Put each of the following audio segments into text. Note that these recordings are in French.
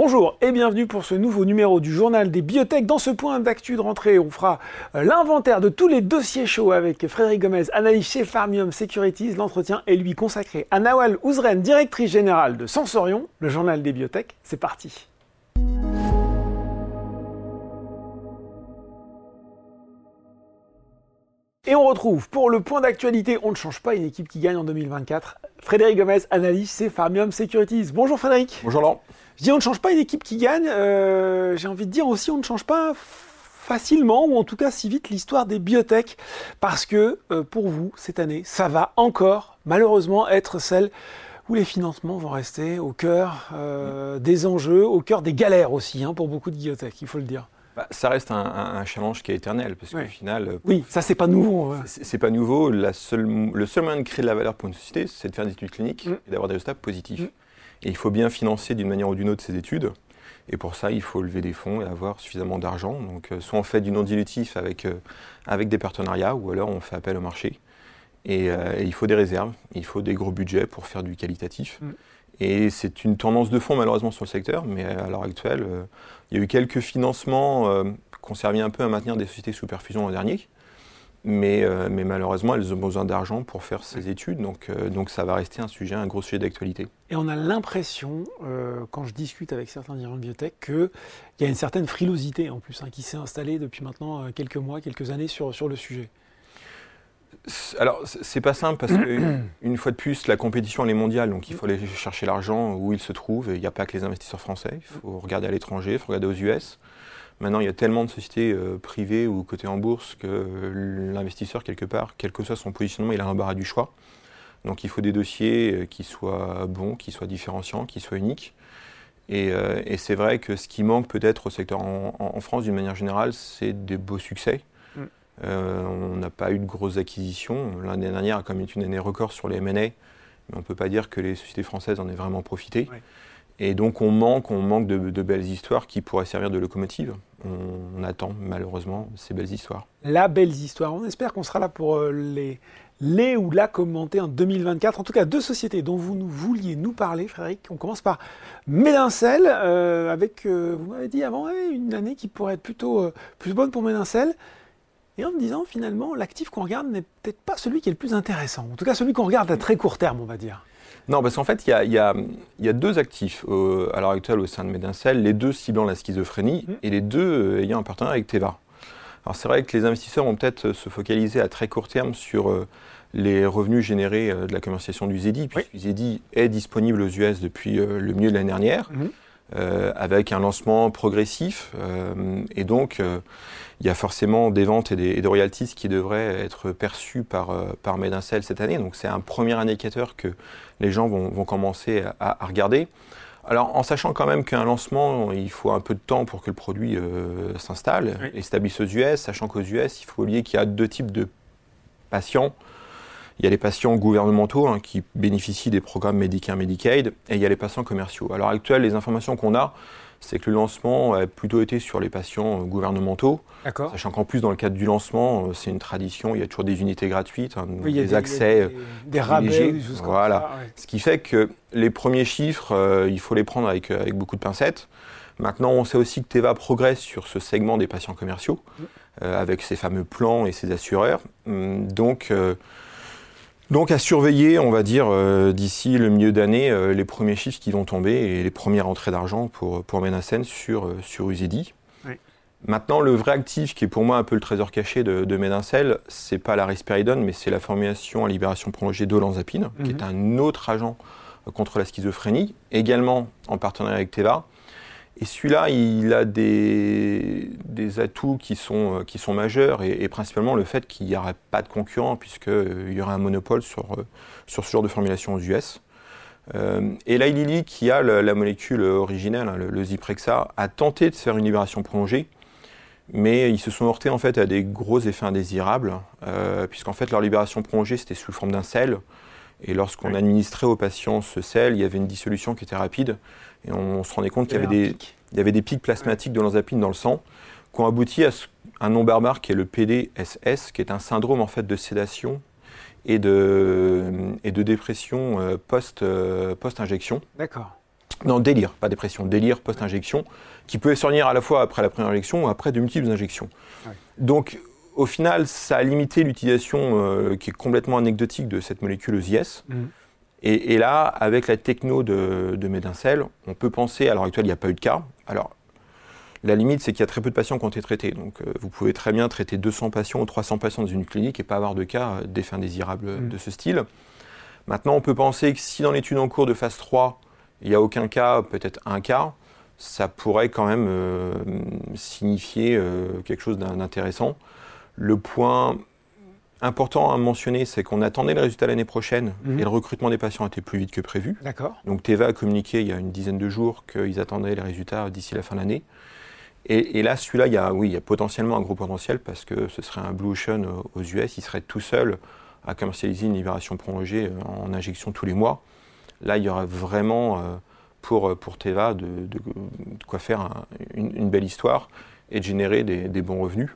Bonjour et bienvenue pour ce nouveau numéro du journal des biotech. Dans ce point d'actu de rentrée, on fera euh, l'inventaire de tous les dossiers chauds avec Frédéric Gomez, analyste chez Farmium Securities. L'entretien est lui consacré à Nawal Ouzren, directrice générale de Sensorion, le journal des biotech. C'est parti. Et on retrouve pour le point d'actualité, on ne change pas une équipe qui gagne en 2024. Frédéric Gomez, analyste chez Farmium Securities. Bonjour Frédéric. Bonjour Laurent. Je dis on ne change pas une équipe qui gagne. Euh, J'ai envie de dire aussi on ne change pas facilement ou en tout cas si vite l'histoire des biotech parce que euh, pour vous cette année ça va encore malheureusement être celle où les financements vont rester au cœur euh, des enjeux, au cœur des galères aussi hein, pour beaucoup de biotech, il faut le dire. Bah, ça reste un, un, challenge qui est éternel parce qu'au final. Oui, ça c'est pas nouveau. Ouais. C'est pas nouveau. La seule, le seul moyen de créer de la valeur pour une société, c'est de faire des études cliniques mm. et d'avoir des résultats positifs. Mm. Et il faut bien financer d'une manière ou d'une autre ces études. Et pour ça, il faut lever des fonds et avoir suffisamment d'argent. Donc, euh, soit on fait du non-dilutif avec, euh, avec des partenariats, ou alors on fait appel au marché. Et, euh, et, il faut des réserves, il faut des gros budgets pour faire du qualitatif. Mm. Et c'est une tendance de fond malheureusement sur le secteur, mais à l'heure actuelle, euh, il y a eu quelques financements euh, qui ont servi un peu à maintenir des sociétés sous perfusion l'an dernier. Mais, euh, mais, malheureusement, elles ont besoin d'argent pour faire ces études, donc, euh, donc ça va rester un sujet, un gros sujet d'actualité. Et on a l'impression, euh, quand je discute avec certains dirigeants de biotech, qu'il y a une certaine frilosité en plus hein, qui s'est installée depuis maintenant quelques mois, quelques années sur, sur le sujet. Alors, c'est pas simple parce que, une fois de plus, la compétition elle est mondiale, donc il faut aller chercher l'argent où il se trouve. Il n'y a pas que les investisseurs français, il faut regarder à l'étranger, il faut regarder aux US. Maintenant, il y a tellement de sociétés euh, privées ou cotées en bourse que l'investisseur, quelque part, quel que soit son positionnement, il a un barrage du choix. Donc il faut des dossiers euh, qui soient bons, qui soient différenciants, qui soient uniques. Et, euh, et c'est vrai que ce qui manque peut-être au secteur en, en France, d'une manière générale, c'est des beaux succès. Mm. Euh, on n'a pas eu de grosses acquisitions. L'année dernière a comme une année record sur les M&A, mais on ne peut pas dire que les sociétés françaises en aient vraiment profité. Ouais. Et donc on manque, on manque de, belles histoires qui pourraient servir de locomotive. On, attend malheureusement ces belles histoires. La belle histoire. On espère qu'on sera là pour euh, les, les ou la commenter en 2024. En tout cas, deux sociétés dont vous nous vouliez nous parler, Frédéric. On commence par Médincel, euh, avec, euh, vous m'avez dit avant, une année qui pourrait être plutôt plus bonne pour Médincel. Et en me disant finalement, l'actif qu'on regarde n'est peut-être pas celui qui est le plus intéressant. En tout cas, celui qu'on regarde à très court terme, on va dire. Non, parce qu'en fait, il y a, y, a, y a, deux actifs euh, à l'heure actuelle au sein de Medincel, les deux ciblant la schizophrénie mmh. et les deux euh, ayant un partenariat avec Teva. Alors c'est vrai que les investisseurs vont peut-être se focaliser à très court terme sur euh, les revenus générés de la commercialisation du Zedi, puisque oui. Zedi est disponible aux US depuis le milieu de l'année dernière. Mmh. Euh, avec un lancement progressif. Euh, et donc, euh, il y a forcément des ventes et des, et des, royalties qui devraient être perçues par, par cette année. Donc, c'est un premier indicateur que les gens vont, vont commencer à, à, regarder. Alors, en sachant quand même qu'un lancement, il faut un peu de temps pour que le produit s'installe oui. et s'établisse aux US, sachant qu'aux US, il faut oublier qu'il y a deux types de patients. Il y a les patients gouvernementaux hein, qui bénéficient des programmes Medicare, Medicaid, et il y a les patients commerciaux. À l'heure les informations qu'on a, c'est que le lancement a plutôt été sur les patients gouvernementaux. Sachant qu'en plus, dans le cadre du lancement, c'est une tradition, il y a toujours des unités gratuites, hein, oui, des, des, accès, des, des rabais, des voilà. Ça, ouais. Ce qui fait que les premiers chiffres, euh, il faut les prendre avec, avec beaucoup de pincettes. Maintenant, on sait aussi que Teva progresse sur ce segment des patients commerciaux, euh, avec ses fameux plans et ses assureurs. Donc, euh, donc à surveiller, on va dire, euh, d'ici le milieu d'année, euh, les premiers chiffres qui vont tomber et les premières entrées d'argent pour, pour sur, euh, sur Uzedi. Oui. Maintenant, le vrai actif qui est pour moi un peu le trésor caché de, de Medincel, c'est pas la risperidone, mais c'est la formulation à libération prolongée d'olanzapine, mm -hmm. qui est un autre agent contre la schizophrénie, également en partenariat avec Teva. Et celui-là, il a des, atouts qui sont, sont majeurs et, principalement le fait qu'il n'y aurait pas de concurrent puisqu'il euh, y aurait un monopole sur, euh, sur ce genre de formulation aux US. Euh, et Lilly, qui a la molécule originelle, hein, le, Zyprexa, a tenté de faire une libération prolongée, mais ils se sont heurtés en fait à des gros effets indésirables, euh, puisqu'en fait leur libération prolongée c'était sous forme d'un sel, et lorsqu'on oui. administrait aux patients ce sel, il y avait une dissolution qui était rapide. Et on, se rendait compte qu'il y, avait des, il y avait des pics plasmatiques de l'olanzapine dans le sang qui ont abouti à un nom barbare qui est le PDSS, qui est un syndrome en fait de sédation et de, et de dépression euh, post, euh, post-injection. D'accord. Non, délire, pas dépression, délire post-injection, qui peut survenir à la fois après la première injection ou après de multiples injections. Donc, au final, ça a limité l'utilisation euh, qui est complètement anecdotique de cette molécule EZS. Mm. Et, là, avec la techno de, de on peut penser, à l'heure actuelle, il n'y a pas eu de cas. Alors, la limite, c'est qu'il y a très peu de patients qui ont été traités. Donc, euh, vous pouvez très bien traiter 200 patients ou 300 patients dans une clinique et pas avoir de cas euh, d'effets indésirables mm. de ce style. Maintenant, on peut penser que si dans l'étude en cours de phase 3, il n'y a aucun cas, peut-être un cas, ça pourrait quand même euh, signifier quelque chose d'intéressant. Le point important à mentionner, c'est qu'on attendait le résultat l'année prochaine mm. et le recrutement des patients était plus vite que prévu. D'accord. Donc Teva a communiqué il y a une dizaine de jours qu'ils attendaient les résultats d'ici la fin de l'année. Et, là, celui-là, il y a, oui, il y a potentiellement un gros potentiel parce que ce serait un Blue Ocean aux US. Il serait tout seul à commercialiser une libération prolongée euh, en injection tous les mois. Là, il y aurait vraiment euh, pour, pour Teva de, quoi faire une, belle histoire et de générer des, bons revenus.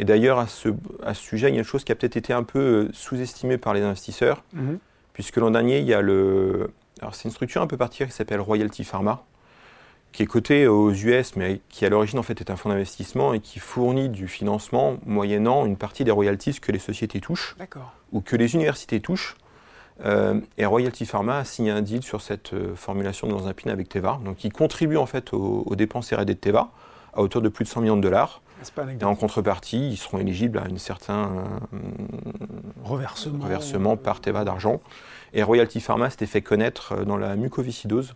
Et d'ailleurs, à ce, à ce, sujet, il y a une chose qui a peut-être été un peu euh, sous-estimée par les investisseurs, mm-hmm. puisque l'an dernier, il y a le. Alors, c'est une structure un peu particulière qui s'appelle Royalty Pharma, qui est coté aux US, mais qui à l'origine en fait est un fonds d'investissement et qui fournit du financement moyennant une partie des royalties que les sociétés touchent ou que les universités touchent. Euh, et Royalty Pharma a signé un deal sur cette euh, formulation de pin avec Teva, donc il contribue en fait aux, dépenses R&D de Teva à hauteur de plus de 100 millions de dollars. Et en contrepartie, ils seront éligibles à un certain euh, reversement. reversement par Teva d'argent. Et Royalty Pharma s'était fait connaître dans la mucoviscidose,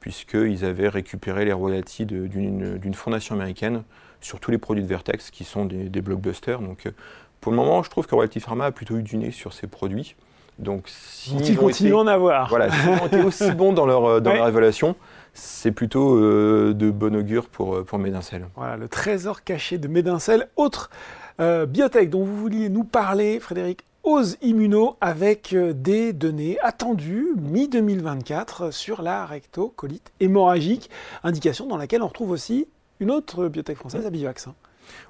puisqu'ils avaient récupéré les royalties d'une fondation américaine sur tous les produits de Vertex qui sont des, blockbusters. Donc, euh, pour le moment, je trouve que Royalty Pharma a plutôt eu du nez sur ces produits. Donc, si ils continuent à en avoir. Voilà, s'ils ont été aussi bons dans leur, euh, dans leur évaluation, c'est plutôt euh, de bon augure pour, pour Médincel. Voilà, le trésor caché de Médincel. Autre biotech dont vous vouliez nous parler, Frédéric Ose Immuno avec euh, des données attendues mi-2024 sur la rectocolite hémorragique, indication dans laquelle on retrouve aussi une autre biotech française, Abivax. Hein.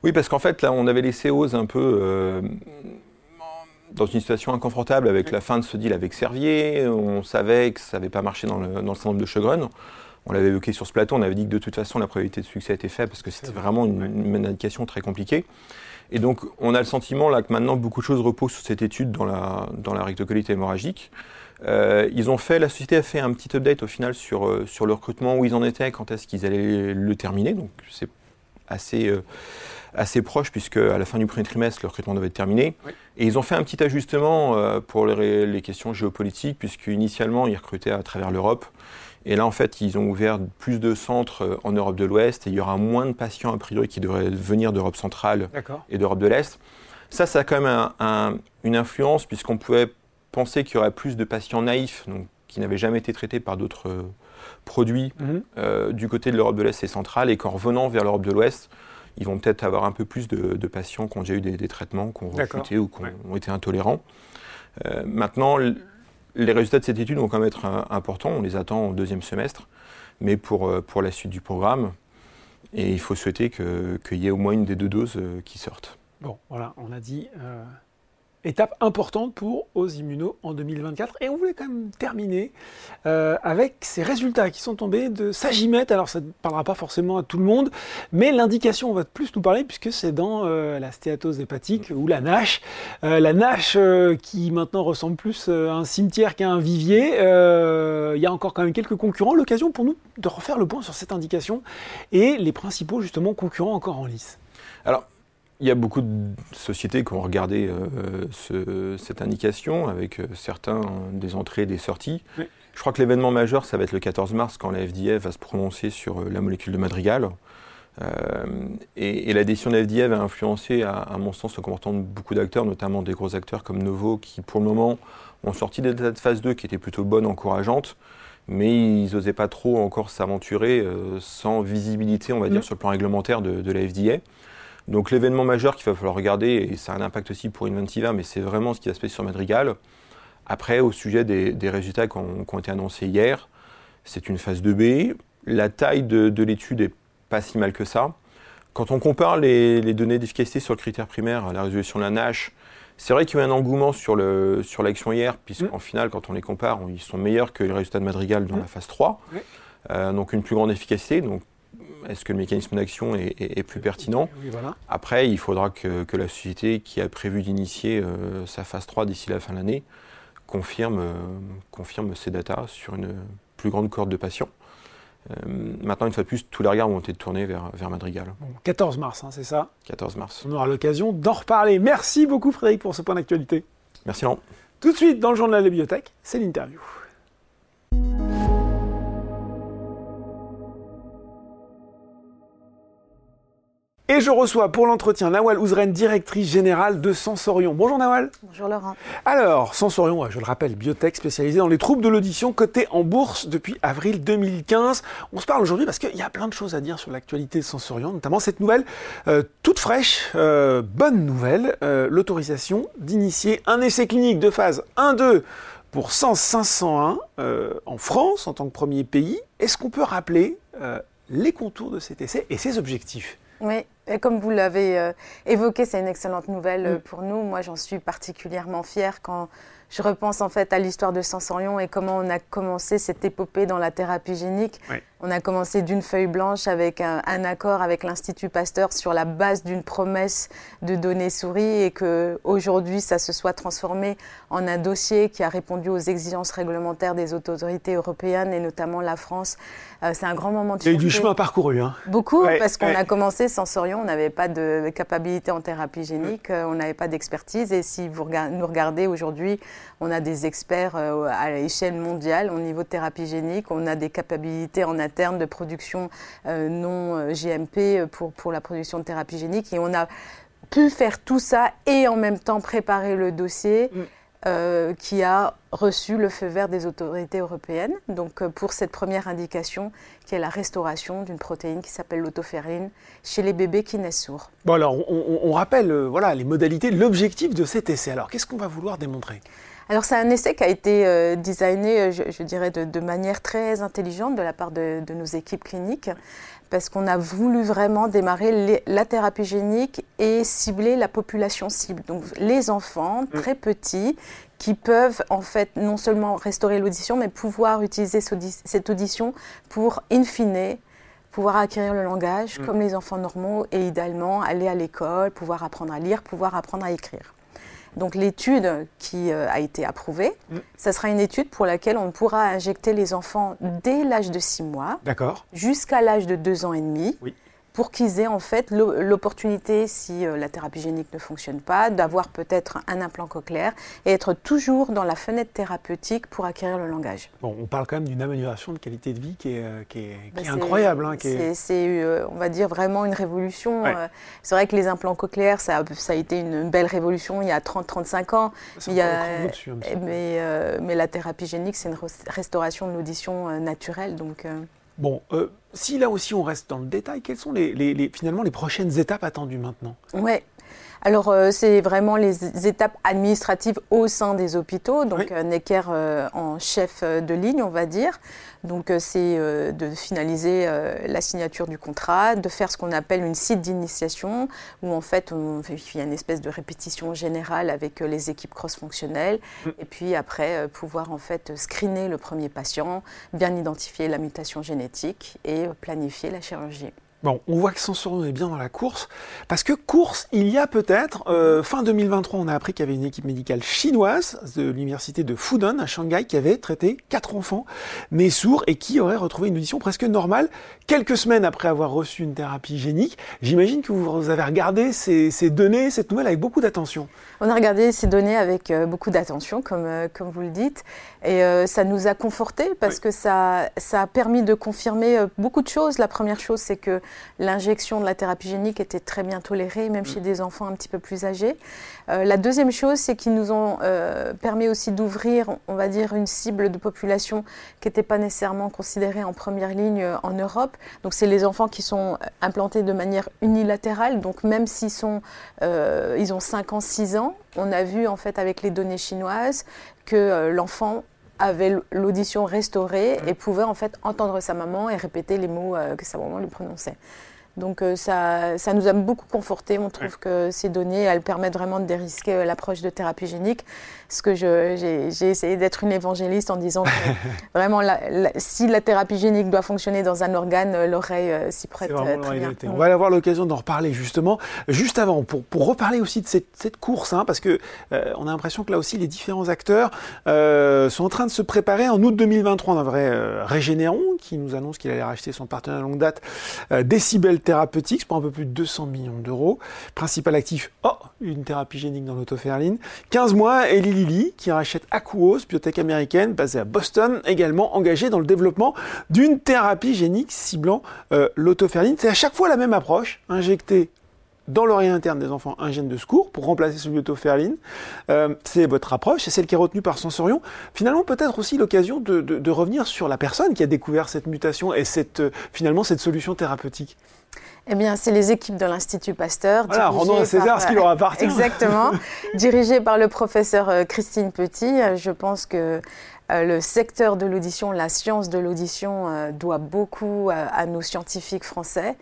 Oui, parce qu'en fait, là, on avait laissé Ose un peu euh, dans une situation inconfortable avec la fin de ce deal avec Servier. On savait que ça n'avait pas marché dans le, dans syndrome de Chegren. On l'avait évoqué sur ce plateau, on avait dit que de toute façon, la probabilité de succès était faible parce que c'était vraiment une, une indication très compliquée. Et donc, on a le sentiment là que maintenant beaucoup de choses reposent sur cette étude dans la, dans la rectocolite hémorragique. Euh, ils ont fait, la société a fait un petit update au final sur, euh, sur le recrutement, où ils en étaient, quand est-ce qu'ils allaient le terminer. Donc, c'est assez, euh, assez proche, puisque à la fin du premier trimestre, le recrutement devait être terminé. Et ils ont fait un petit ajustement pour les, les, questions géopolitiques, puisque initialement, ils recrutaient à travers l'Europe. Et là, en fait, ils ont ouvert plus de centres euh, en Europe de l'Ouest et il y aura moins de patients, a priori, qui devraient venir d'Europe centrale et d'Europe de l'Est. Ça, ça a quand même une influence, puisqu'on pouvait penser qu'il y aurait plus de patients naïfs, donc, qui n'avaient jamais été traités par d'autres euh, produits mhm. euh, du côté de l'Europe de l'Est et centrale, et qu'en revenant vers l'Europe de l'Ouest, ils vont peut-être avoir un peu plus de, patients qui ont déjà eu des, traitements, qui ont rechuté ou qui ont, été intolérants. maintenant, les résultats de cette étude vont quand même être euh, importants, on les attend au deuxième semestre, mais pour, euh, pour la suite du programme, et il faut souhaiter qu'il y ait au moins une des deux doses euh, qui sortent. Bon, voilà, on a dit étape importante pour aux immuno en 2024. Et on voulait quand même terminer euh, avec ces résultats qui sont tombés de Sagimet. Alors ça ne parlera pas forcément à tout le monde, mais l'indication, on va plus nous parler puisque c'est dans euh, la stéatose hépatique ou la NASH. Euh, la NASH qui maintenant ressemble plus à un cimetière qu'à un vivier. Il y a encore quand même quelques concurrents. L'occasion pour nous de refaire le point sur cette indication et les principaux justement concurrents encore en lice. Alors, il y a beaucoup de sociétés qui ont regardé euh, cette indication avec euh, certains des entrées et des sorties. Je crois que l'événement majeur, ça va être le 14 mars quand la FDA va se prononcer sur euh, la molécule de Madrigal. et, la décision de la FDA va influencer, à, mon sens, le comportement de beaucoup d'acteurs, notamment des gros acteurs comme Novo, qui pour le moment ont sorti des dates de phase 2 qui étaient plutôt bonnes, encourageantes, mais ils n'osaient pas trop encore s'aventurer sans visibilité, on va dire, mm. sur le plan réglementaire de, de la FDA. Donc l'événement majeur qu'il va falloir regarder, et ça a un impact aussi pour Inventiva, mais c'est vraiment ce qui va se passer sur Madrigal. Après, au sujet des, résultats qui ont, été annoncés hier, c'est une phase 2B. La taille de, l'étude est pas si mal que ça. Quand on compare les, données d'efficacité sur le critère primaire, la résolution de la NASH, c'est vrai qu'il y a eu un engouement sur l'action sur hier, puisqu'en mmh. final, quand on les compare, ils sont meilleurs que les résultats de Madrigal dans mmh. la phase 3. donc une plus grande efficacité. Donc est-ce que le mécanisme d'action est, plus pertinent Après, il faudra que, la société qui a prévu d'initier sa phase 3 d'ici la fin de l'année confirme, confirme ces datas sur une plus grande cohorte de patients. maintenant, une fois de plus, tous les regards vont être tournés vers, vers Madrigal. 14 mars, hein, c'est ça 14 mars. On aura l'occasion d'en reparler. Merci beaucoup Frédéric pour ce point d'actualité. Merci Laurent. Tout de suite, dans le journal de la bibliothèque, c'est l'interview. Et je reçois pour l'entretien Nawal Ouzren, directrice générale de Sensorion. Bonjour Nawal. Bonjour Laurent. Alors, Sensorion, je le rappelle, biotech spécialisée dans les troubles de l'audition, cotée en bourse depuis avril 2015. On se parle aujourd'hui parce qu'il y a plein de choses à dire sur l'actualité de Sensorion, notamment cette nouvelle euh, toute fraîche, euh, bonne nouvelle, euh, l'autorisation d'initier un essai clinique de phase 1-2 pour 100 501 en France en tant que premier pays. Est-ce qu'on peut rappeler les contours de cet essai et ses objectifs? Oui, et comme vous l'avez euh, évoqué, c'est une excellente nouvelle euh, pour nous. Moi, j'en suis particulièrement fière quand je repense en fait à l'histoire de Sansorion et comment on a commencé cette épopée dans la thérapie génique. On a commencé d'une feuille blanche avec un, accord avec l'Institut Pasteur sur la base d'une promesse de données souris et que aujourd'hui ça se soit transformé en un dossier qui a répondu aux exigences réglementaires des autorités européennes et notamment la France. Euh, c'est un grand moment de Il y a eu du chemin parcouru. Hein. Beaucoup, parce qu'on a commencé Sensorion, on n'avait pas de capacité en thérapie génique, euh, on n'avait pas d'expertise et si vous nous regardez aujourd'hui, on a des experts euh, à l'échelle mondiale au niveau de thérapie génique, on a des capacités en interne de production euh, non euh, GMP pour, pour la production de thérapie génique et on a pu faire tout ça et en même temps préparer le dossier. Mm. qui a reçu le feu vert des autorités européennes. Donc pour cette première indication, qui est la restauration d'une protéine qui s'appelle l'autoferrine chez les bébés qui naissent sourds. Bon alors, on, rappelle voilà les modalités, l'objectif de cet essai. Alors, qu'est-ce qu'on va vouloir démontrer? Alors c'est un essai qui a été euh, designé, euh, je, dirais, de, manière très intelligente de la part de, nos équipes cliniques, parce qu'on a voulu vraiment démarrer la thérapie génique et cibler la population cible. Donc les enfants mm. très petits qui peuvent en fait non seulement restaurer l'audition, mais pouvoir utiliser cette audition pour, in fine, pouvoir acquérir le langage mm. comme les enfants normaux et idéalement aller à l'école, pouvoir apprendre à lire, pouvoir apprendre à écrire. Donc l'étude qui euh, a été approuvée, mm. ça sera une étude pour laquelle on pourra injecter les enfants dès l'âge de 6 mois jusqu'à l'âge de 2 ans et demi. Oui pour qu'ils aient en fait l'opportunité, si euh, la thérapie génique ne fonctionne pas, d'avoir peut-être un implant cochléaire et être toujours dans la fenêtre thérapeutique pour acquérir le langage. Bon, on parle quand même d'une amélioration de qualité de vie qui est, euh, qui est, bah, incroyable. Hein, c'est, euh, on va dire, vraiment une révolution. c'est vrai que les implants cochléaires, ça, ça, a été une belle révolution il y a 30-35 ans. Il y a, mais, mais la thérapie génique, c'est une restauration de l'audition naturelle. Donc, Bon, euh, si là aussi on reste dans le détail, quelles sont finalement les prochaines étapes attendues maintenant? Alors, euh, c'est vraiment les étapes administratives au sein des hôpitaux. Donc, euh, Necker en chef de ligne, on va dire. Donc, c'est de finaliser la signature du contrat, de faire ce qu'on appelle une site d'initiation, où en fait, on il y a une espèce de répétition générale avec les équipes cross-fonctionnelles. Mm. Et puis après, pouvoir en fait screener le premier patient, bien identifier la mutation génétique et planifier la chirurgie. Bon, on voit que Sensorion est bien dans la course, parce que course, il y a peut-être, euh, fin 2023, on a appris qu'il y avait une équipe médicale chinoise de l'université de Fudan à Shanghai qui avait traité quatre enfants, mais sourds, et qui aurait retrouvé une audition presque normale quelques semaines après avoir reçu une thérapie génique. J'imagine que vous avez regardé ces, données, cette nouvelle avec beaucoup d'attention. On a regardé ces données avec euh, beaucoup d'attention, comme, euh, comme vous le dites, et ça nous a confortés parce que ça, ça a permis de confirmer beaucoup de choses. La première chose, c'est que l'injection de la thérapie génique était très bien tolérée, même chez mm. des enfants un petit peu plus âgés. Euh, la deuxième chose, c'est qu'ils nous ont euh, permis aussi d'ouvrir, on va dire, une cible de population qui n'était pas nécessairement considérée en première ligne euh, en Europe. Donc, c'est les enfants qui sont implantés de manière unilatérale. Donc, même s'ils sont, ils ont 5 ans, 6 ans, on a vu en fait avec les données chinoises que l'enfant avait l'audition restaurée et pouvait en fait entendre sa maman et répéter les mots que sa maman lui prononçait. Donc euh, ça, ça nous a beaucoup conforté. On trouve que ces données, elles permettent vraiment de dérisquer euh, l'approche de thérapie génique. Ce que j'ai essayé d'être une évangéliste en disant que vraiment, si la thérapie génique doit fonctionner dans un organe, euh, l'oreille s'y prête très bien. On va avoir l'occasion d'en reparler justement. Juste avant, pour, pour reparler aussi de cette, cette course, hein, parce que on a l'impression que là aussi les différents acteurs sont en train de se préparer. En août 2023, on a vrai Régénéron qui nous annonce qu'il allait racheter son partenaire de longue date, Decibel thérapeutique pour un peu plus de 200 millions d'euros. Principal actif, oh, une thérapie génique dans l'autoferline. 15 mois, Eli Lilly qui rachète Aquos, biotech américaine basée à Boston, également engagée dans le développement d'une thérapie génique ciblant euh, l'autoferline. C'est à chaque fois la même approche, injecter dans l'oreille interne des enfants un gène de secours pour remplacer celui d'autoferline. Euh, c'est votre approche, c'est celle qui est retenue par Sensorion. Finalement, peut-être aussi l'occasion de, revenir sur la personne qui a découvert cette mutation et cette, euh, finalement cette solution thérapeutique. Eh bien, c'est les équipes de l'Institut Pasteur. Voilà, rendons à César ce qui leur appartient. Exactement. dirigées par le professeur euh, Christine Petit. Je pense que le secteur de l'audition, la science de l'audition, doit beaucoup à nos scientifiques français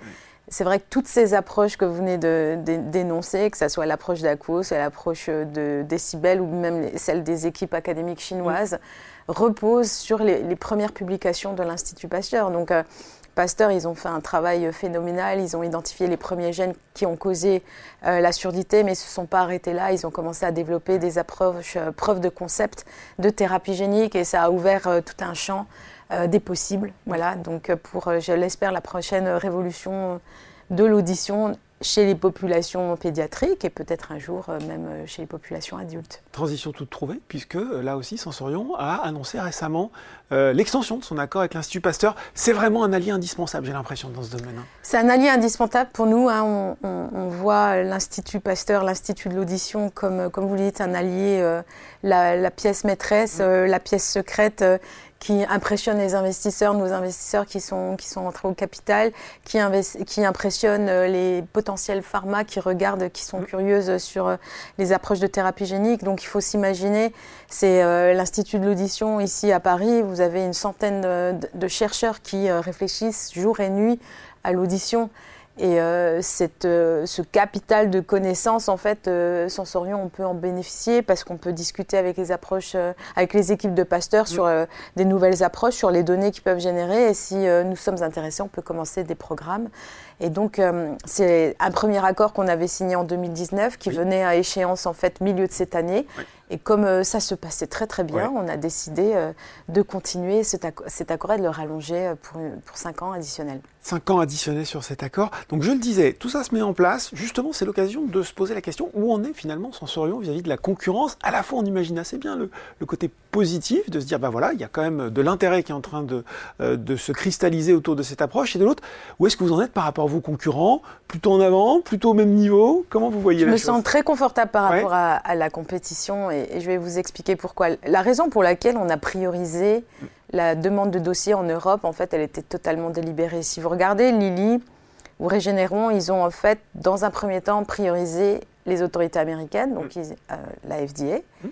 c'est vrai que toutes ces approches que vous venez de, dénoncer, que ce soit l'approche d'Aquos, l'approche de Décibel ou même celle des équipes académiques chinoises, reposent sur les, premières publications de l'Institut Pasteur. Donc, euh, Pasteur, ils ont fait un travail phénoménal. Ils ont identifié les premiers gènes qui ont causé euh, la surdité, mais ils ne se sont pas arrêtés là. Ils ont commencé à développer des approches, euh, preuves de concept de thérapie génique et ça a ouvert tout un champ euh, des possibles. Voilà, donc euh, pour, euh, je l'espère, la prochaine révolution de l'audition chez les populations pédiatriques et peut-être un jour même chez les populations adultes. Transition toute trouvée, puisque là aussi Sensorion a annoncé récemment l'extension de son accord avec l'Institut Pasteur. C'est vraiment un allié indispensable, j'ai l'impression, dans ce domaine. Hein. C'est un allié indispensable pour nous. Hein. On, voit l'Institut Pasteur, l'Institut de l'audition, comme, comme vous le dites, un allié, la, pièce maîtresse, mm. la pièce secrète qui impressionne les investisseurs, nos investisseurs qui sont, qui sont entrés au capital, qui, qui impressionne euh, les potentiels pharma qui regardent, qui sont mmh. curieuses sur euh, les approches de thérapie génique. Donc il faut s'imaginer, c'est euh, l'Institut de l'audition ici à Paris, vous avez une centaine de chercheurs qui réfléchissent jour et nuit à l'audition. Et euh, cette, euh, ce capital de connaissances, en fait, euh, Sensorion, on peut en bénéficier parce qu'on peut discuter avec les approches, avec les équipes de pasteurs sur des nouvelles approches, sur les données qu'ils peuvent générer. Et si nous sommes intéressés, on peut commencer des programmes. Et donc, c'est un premier accord qu'on avait signé en 2019 qui venait à échéance, en fait, milieu de cette année. Et comme ça se passait très très bien, on a décidé de continuer cet, accord et de le rallonger pour, pour 5 ans additionnels. 5 ans additionnés sur cet accord. Donc je le disais, tout ça se met en place. Justement, c'est l'occasion de se poser la question où on est finalement Sensorion vis-à-vis de la concurrence? À la fois, on imagine assez bien le, côté positif de se dire, bah voilà, il y a quand même de l'intérêt qui est en train de, euh, de se cristalliser autour de cette approche. Et de l'autre, où est-ce que vous en êtes par rapport à vos concurrents? Plutôt en avant Plutôt au même niveau? Comment vous voyez je la chose? Je me sens très confortable par rapport à, la compétition et, et, je vais vous expliquer pourquoi. La raison pour laquelle on a priorisé la demande de dossier en Europe, en fait, elle était totalement délibérée. Si vous regardez Lily ou Régénéron, ils ont en fait, dans un premier temps, priorisé les autorités américaines, donc mm. euh, la FDA. Mm.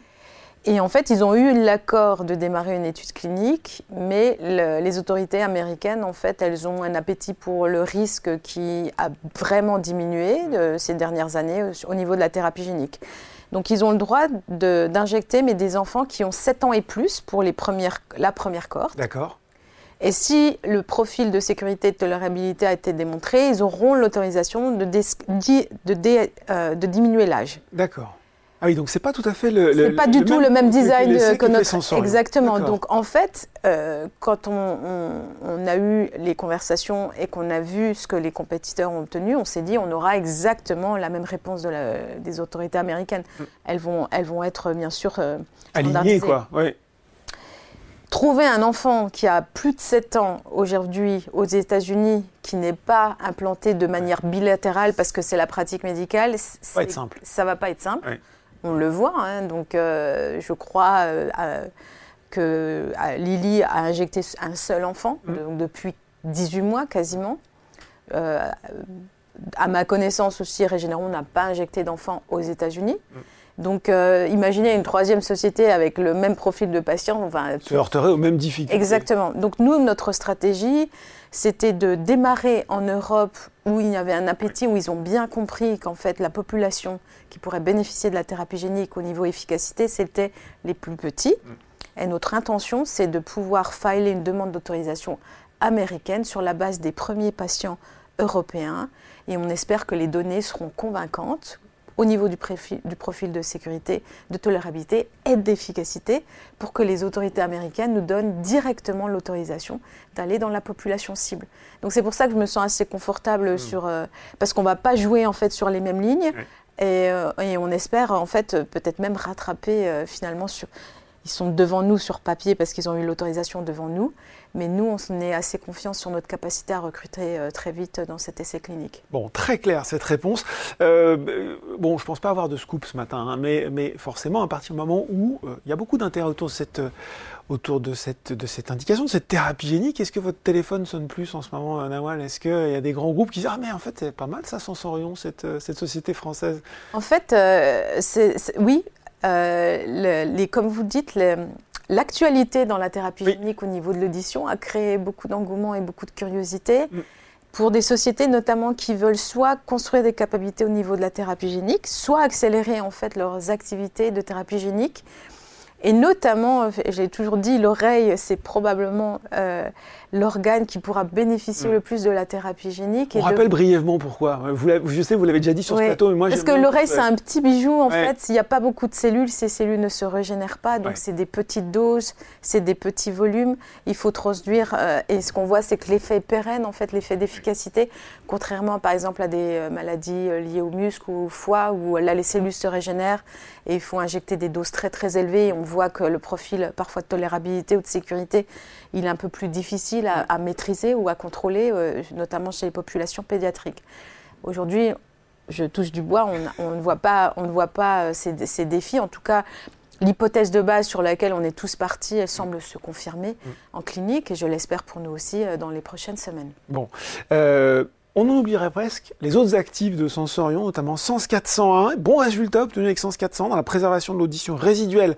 Et en fait, ils ont eu l'accord de démarrer une étude clinique, mais les autorités américaines, en fait, elles ont un appétit pour le risque qui a vraiment diminué euh, ces dernières années au niveau de la thérapie génique. Donc ils ont le droit d'injecter, mais des enfants qui ont 7 ans et plus pour les premières, la première cohorte. D'accord. Et si le profil de sécurité et de tolérabilité a été démontré, ils auront l'autorisation de, de, euh, de diminuer l'âge. D'accord. Ah oui, donc c'est pas tout à fait le. C'est pas du tout le même design que, notre. Exactement. Donc en fait, euh, quand on, a eu les conversations et qu'on a vu ce que les compétiteurs ont obtenu, on s'est dit on aura exactement la même réponse de des autorités américaines. Mm. Elles vont, elles vont être bien sûr euh, alignées, quoi. Oui. Trouver un enfant qui a plus de 7 ans aujourd'hui aux États-Unis, qui n'est pas implanté de manière bilatérale parce que c'est la pratique médicale, ça va être simple. Ça va pas être simple. On le voit. Hein. donc, euh, je crois euh, que Lily a injecté un seul enfant, mm. depuis 18 mois quasiment. Euh, à ma connaissance aussi, Régénéron n'a pas injecté d'enfants aux États-Unis. Mm. Donc, imaginez une troisième société avec le même profil de patient. Enfin, Se heurterait aux mêmes difficultés. Exactement. Donc, nous, notre stratégie, c'était de démarrer en Europe où il y avait un appétit, où ils ont bien compris qu'en fait la population qui pourrait bénéficier de la thérapie génique au niveau efficacité, c'était les plus petits. Et notre intention, c'est de pouvoir filer une demande d'autorisation américaine sur la base des premiers patients européens. Et on espère que les données seront convaincantes au niveau du profil, du profil de sécurité, de tolérabilité et d'efficacité pour que les autorités américaines nous donnent directement l'autorisation d'aller dans la population cible. Donc c'est pour ça que je me sens assez confortable mmh. sur... Euh, parce qu'on ne va pas jouer en fait sur les mêmes lignes. Et, euh, et, on espère en fait peut-être même rattraper euh, finalement sur ils sont devant nous sur papier parce qu'ils ont eu l'autorisation devant nous. Mais nous, on est assez confiants sur notre capacité à recruter euh, très vite dans cet essai clinique. Bon, très clair cette réponse. Euh, bon, je ne pense pas avoir de scoop ce matin, hein, mais, mais, forcément, à partir du moment où euh, il y a beaucoup d'intérêt autour de cette, autour de cette, de cette indication, de cette thérapie génique, est-ce que votre téléphone sonne plus en ce moment, Nawal Est-ce qu'il y a des grands groupes qui disent Ah, mais en fait, c'est pas mal ça, Sensorion, cette, cette société française En fait, c'est, oui, euh, les, comme vous dites, l'actualité dans la thérapie génique au niveau de l'audition a créé beaucoup d'engouement et beaucoup de curiosité. Mm. Pour des sociétés notamment qui veulent soit construire des capacités au niveau de la thérapie génique, soit accélérer en fait leurs activités de thérapie génique. Et notamment, j'ai toujours dit, l'oreille, c'est probablement euh, l'organe qui pourra bénéficier mm. le plus de la thérapie génique. On rappelle brièvement pourquoi. Vous je sais, vous l'avez déjà dit sur ce plateau, mais moi Parce que l'oreille, c'est un petit bijou, en fait. S'il n'y a pas beaucoup de cellules, ces cellules ne se régénèrent pas. Donc, c'est des petites doses, c'est des petits volumes. Il faut transduire. Euh, et ce qu'on voit, c'est que l'effet est pérenne, en fait, l'effet d'efficacité. Contrairement, par exemple, à des euh, maladies euh, liées au muscle ou au foie, où là, les cellules se régénèrent et il faut injecter des doses très, très élevées. Et on voit que le profil, parfois, de tolérabilité ou de sécurité, il est un peu plus difficile à, maîtriser ou à contrôler, euh, notamment chez les populations pédiatriques. Aujourd'hui, je touche du bois, on, ne voit pas, on ne voit pas euh, ces, défis. En tout cas, l'hypothèse de base sur laquelle on est tous partis, elle semble se confirmer mm. en clinique et je l'espère pour nous aussi euh, dans les prochaines semaines. Bon. On en oublierait presque les autres actifs de Sensorion, notamment Sens 401. Bon résultat obtenu avec Sens 400 dans la préservation de l'audition résiduelle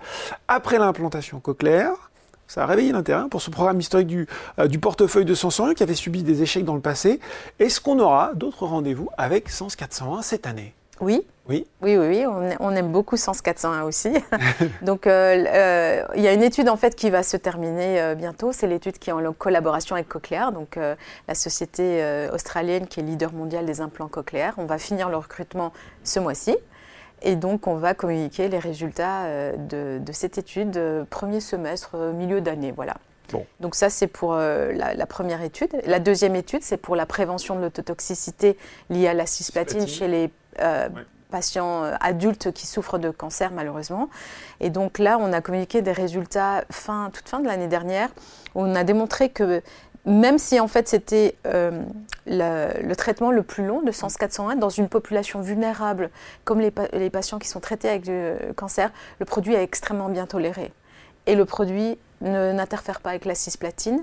après l'implantation cochléaire. Ça a réveillé l'intérêt pour ce programme historique du, euh, du portefeuille de Sensorion qui avait subi des échecs dans le passé. Est-ce qu'on aura d'autres rendez-vous avec Sens 401 cette année? Oui. Oui. Oui, oui, On, aime beaucoup Sens 401 aussi. Donc, euh, euh, il y a une étude en fait qui va se terminer bientôt. C'est l'étude qui est en collaboration avec Cochlear, donc la société australienne qui est leader mondial des implants cochléaires. On va finir le recrutement ce mois-ci. Et donc, on va communiquer les résultats euh, de, cette étude euh, premier semestre, euh, milieu d'année. Voilà. Donc ça, c'est pour la, première étude. La deuxième étude, c'est pour la prévention de l'autotoxicité liée à la cisplatine chez les patients adultes qui souffrent de cancer, malheureusement. Et donc là, on a communiqué des résultats fin, toute fin de l'année dernière. Où on a démontré que même si en fait c'était euh, le, traitement le plus long de SENS 401 dans une population vulnérable comme les, les patients qui sont traités avec du cancer, le produit est extrêmement bien toléré. Et le produit n'interfère pas avec la cisplatine.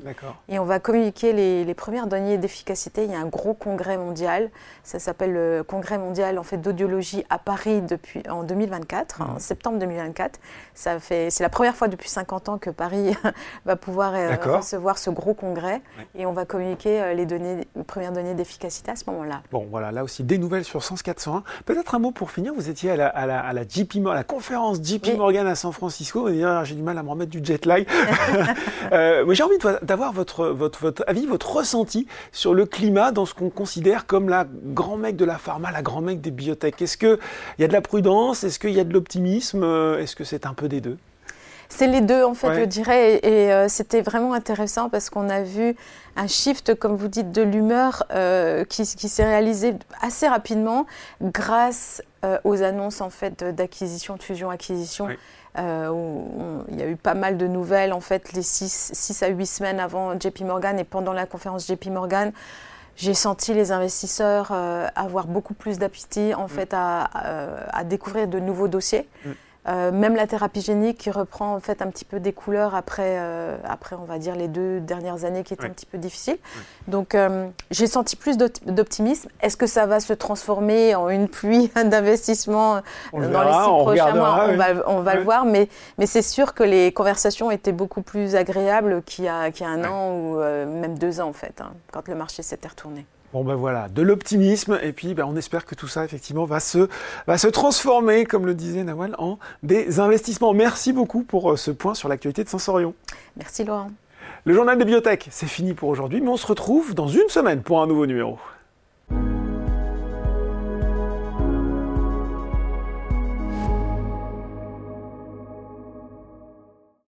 Et on va communiquer les, premières données d'efficacité. Il y a un gros congrès mondial. Ça s'appelle le congrès mondial en fait d'audiologie à Paris depuis en 2024, en mmh. septembre 2024. Ça fait, c'est la première fois depuis 50 ans que Paris va pouvoir euh, recevoir ce gros congrès. Et on va communiquer euh, les données, les premières données d'efficacité à ce moment-là. Bon, voilà, là aussi des nouvelles sur Sens 401. Peut-être un mot pour finir. Vous étiez à la, à la, à la JP, à la conférence JP Morgan à San Francisco. J'ai du mal à me remettre du jet lag. euh, J'ai envie d'avoir votre, votre, votre, avis, votre ressenti sur le climat dans ce qu'on considère comme la grand mec de la pharma, la grand mec des biotech. Est-ce qu'il y a de la prudence? Est-ce qu'il y a de l'optimisme? Est-ce que c'est un peu des deux? C'est les deux, en fait, je dirais. Et, euh, c'était vraiment intéressant parce qu'on a vu un shift, comme vous dites, de l'humeur euh, qui, qui s'est réalisé assez rapidement grâce euh, aux annonces, en fait, d'acquisition, de fusion-acquisition. Euh, où il y a eu pas mal de nouvelles, en fait, les 6 à 8 semaines avant JP Morgan et pendant la conférence JP Morgan. J'ai senti les investisseurs euh, avoir beaucoup plus d'appétit en mm. fait à, à, découvrir de nouveaux dossiers. Mm. Euh, même la thérapie génique qui reprend en fait un petit peu des couleurs après, euh, après on va dire les deux dernières années qui étaient un petit peu difficiles. Donc euh, j'ai senti plus d'optimisme. Est-ce que ça va se transformer en une pluie d'investissement dans les six prochains mois? On va, on va le voir, mais, mais c'est sûr que les conversations étaient beaucoup plus agréables qu'il y a, y a un an ou même deux ans en fait, hein, quand le marché s'était retourné. Bon ben voilà, de l'optimisme et puis ben, on espère que tout ça effectivement va se, va se transformer, comme le disait Nawal, en des investissements. Merci beaucoup pour euh, ce point sur l'actualité de Sensorion. Merci Laurent. Le journal des biotech, c'est fini pour aujourd'hui, mais on se retrouve dans une semaine pour un nouveau numéro.